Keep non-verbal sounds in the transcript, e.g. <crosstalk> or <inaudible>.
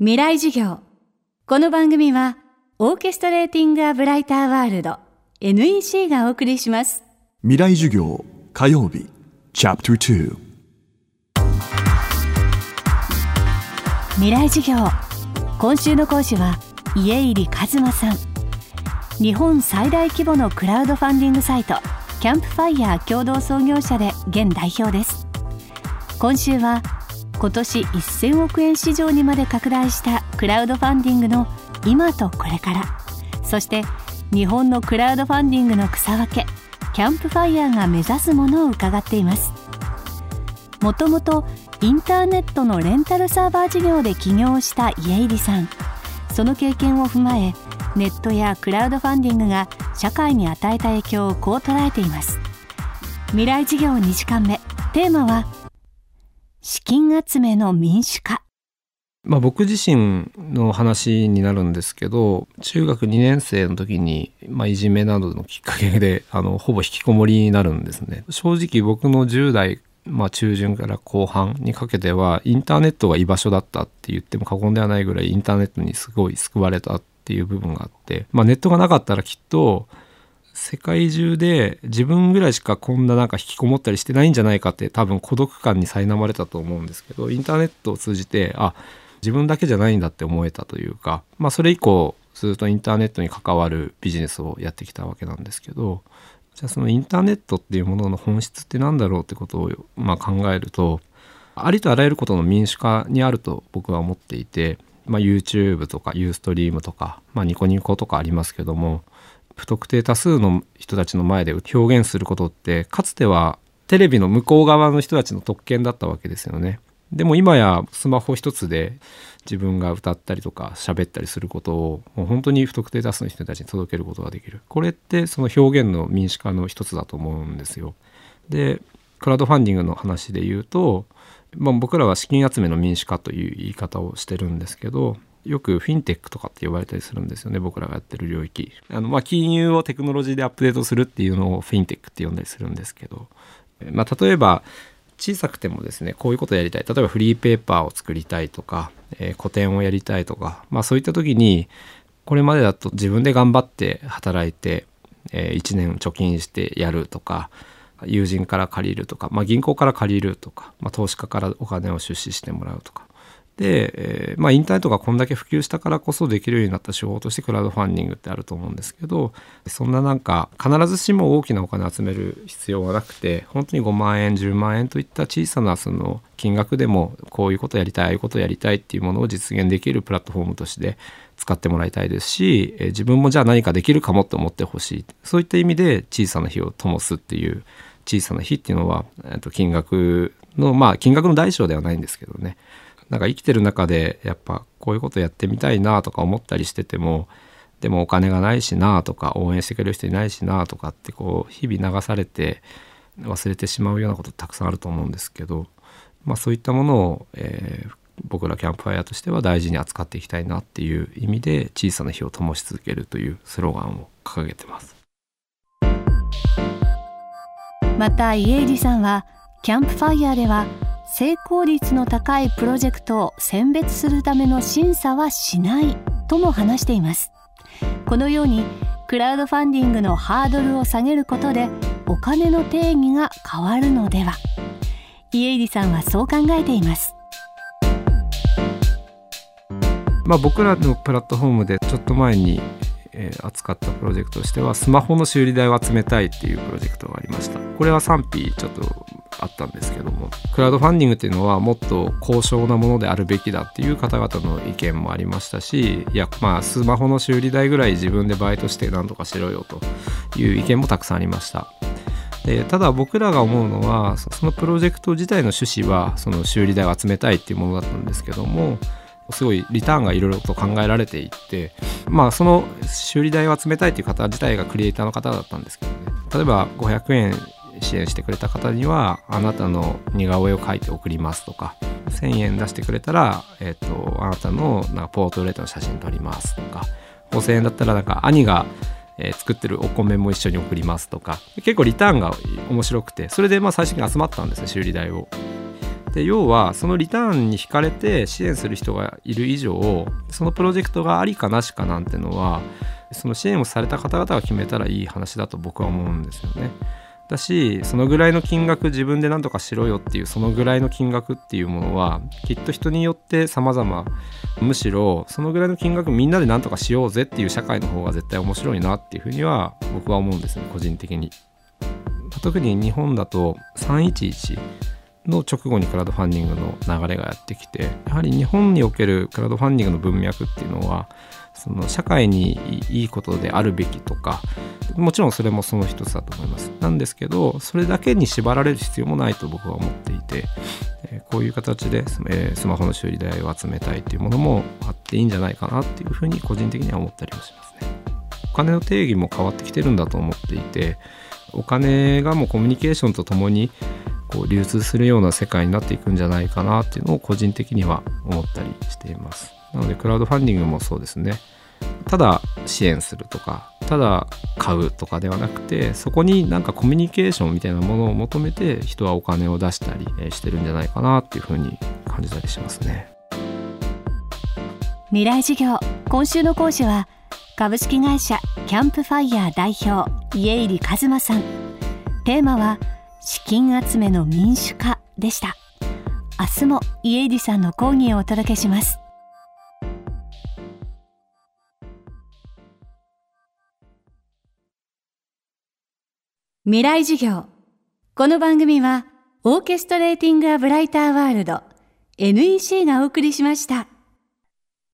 未来授業。この番組はオーケストレーティング・ア・ブライター・ワールド NEC がお送りします。未来授業火曜日チャプター未来授業。今週の講師は家入一馬さん。日本最大規模のクラウドファンディングサイトキャンプファイヤー共同創業者で現代表です。今週は今年1000億円市場にまで拡大したクラウドファンディングの今とこれから。そして日本のクラウドファンディングの草分けキャンプファイヤーが目指すものを伺っています。もともとインターネットのレンタルサーバー事業で起業した家入さん。その経験を踏まえネットやクラウドファンディングが社会に与えた影響をこう捉えています。未来事業2時間目。テーマは資金集めの民主化。まあ、僕自身の話になるんですけど中学2年生の時に、まあ、いじめなどのきっかけで <laughs> あのほぼ引きこもりになるんですね。正直僕の10代、まあ、中旬から後半にかけてはインターネットが居場所だったって言っても過言ではないぐらいインターネットにすごい救われたっていう部分があって、まあ、ネットがなかったらきっと世界中で自分ぐらいしかこんななんか引きこもったりしてないんじゃないかって多分孤独感に苛まれたと思うんですけどインターネットを通じてあ自分だけじゃないんだって思えたというか、まあ、それ以降ずっとインターネットに関わるビジネスをやってきたわけなんですけどじゃあそのインターネットっていうものの本質って何だろうってことをまあ考えるとありとあらゆることの民主化にあると僕は思っていて、まあ、YouTube とか Ustream とか、まあ、ニコニコとかありますけども不特定多数の人たちの前で表現することってかつてはテレビの向こう側の人たちの特権だったわけですよね。でも今やスマホ一つで自分が歌ったりとか喋ったりすることをもう本当に不特定多数の人たちに届けることができるこれってその表現の民主化の一つだと思うんですよ。でクラウドファンディングの話で言うと、まあ、僕らは資金集めの民主化という言い方をしてるんですけどよくフィンテックとかって呼ばれたりするんですよね僕らがやってる領域。あのまあ金融をテクノロジーでアップデートするっていうのをフィンテックって呼んだりするんですけど、まあ、例えば小さくてもですねこういうことやりたい。例えばフリーペーパーを作りたいとか、えー、個展をやりたいとか、まあ、そういった時にこれまでだと自分で頑張って働いて、えー、1年貯金してやるとか友人から借りるとか、まあ、銀行から借りるとか、まあ、投資家からお金を出資してもらうとか。で、えー、まあ、インターネットがこんだけ普及したからこそできるようになった手法としてクラウドファンディングってあると思うんですけどそんななんか必ずしも大きなお金を集める必要はなくて本当に5万円10万円といった小さなその金額でもこういうことやりたいああいうことやりたいっていうものを実現できるプラットフォームとして使ってもらいたいですし、えー、自分もじゃあ何かできるかもって思ってほしい。そういった意味で小さな火を灯すっていう小さな火っていうのは、えー、と金額のまあ金額の大小ではないんですけどね。なんか生きてる中でやっぱこういうことやってみたいなとか思ったりしててもでもお金がないしなとか応援してくれる人いないしなとかってこう日々流されて忘れてしまうようなことたくさんあると思うんですけど、まあ、そういったものを、えー、僕らキャンプファイヤーとしては大事に扱っていきたいなっていう意味で小さな火を灯し続けるというスローガンを掲げてます。また家入さんはキャンプファイヤーでは成功率の高いプロジェクトを選別するための審査はしないとも話しています。このようにクラウドファンディングのハードルを下げることでお金の定義が変わるのでは。家入さんはそう考えています。まあ僕らのプラットフォームでちょっと前にえー、扱ったプロジェクトとしてはスマホの修理代を集めたいっていうプロジェクトがありました。これは賛否ちょっとあったんですけどもクラウドファンディングっていうのはもっと高尚なものであるべきだっていう方々の意見もありましたしいやまあスマホの修理代ぐらい自分でバイトして何とかしろよという意見もたくさんありました。でただ僕らが思うのはそのプロジェクト自体の趣旨はその修理代を集めたいっていうものだったんですけどもすごいリターンがいろいろと考えられていってまあその修理代を集めたいっていう方自体がクリエイターの方だったんですけどね。例えば500円支援してくれた方にはあなたの似顔絵を描いて送りますとか1000円出してくれたら、えーと、あなたのなんかポートレートの写真撮りますとか5000円だったらなんか兄がえー、作ってるお米も一緒に送りますとか結構リターンが面白くてそれでまあ最終的に集まったんですね修理代をで要はそのリターンに惹かれて支援する人がいる以上そのプロジェクトがありかなしかなんてのはその支援をされた方々が決めたらいい話だと僕は思うんですよね。だしそのぐらいの金額自分で何とかしろよっていうそのぐらいの金額っていうものはきっと人によって様々むしろそのぐらいの金額みんなで何とかしようぜっていう社会の方が絶対面白いなっていうふうには僕は思うんですね個人的に。特に日本だと311の直後にクラウドファンディングの流れがやってきてやはり日本におけるクラウドファンディングの文脈っていうのはその社会にいいことであるべきとかもちろんそれもその一つだと思います。なんですけどそれだけに縛られる必要もないと僕は思っていて、えこういう形で、えスマホの修理代を集めたいというものもあっていいんじゃないかなっていうふうに個人的には思ったりはしますね。お金の定義も変わってきてるんだと思っていてお金がもうコミュニケーションとともにこう流通するような世界になっていくんじゃないかなっていうのを個人的には思ったりしています。なのでクラウドファンディングもそうですね。ただ支援するとかただ買うとかではなくてそこになんかコミュニケーションみたいなものを求めて人はお金を出したりしてるんじゃないかなっていうふうに感じたりしますね。未来授業。今週の講師は株式会社キャンプファイヤー代表家入一馬さん。テーマは資金集めの民主化でした。明日も家入さんの講義をお届けします。未来授業。この番組はオーケストレーティング・ア・ブライター・ワールド。NEC がお送りしました。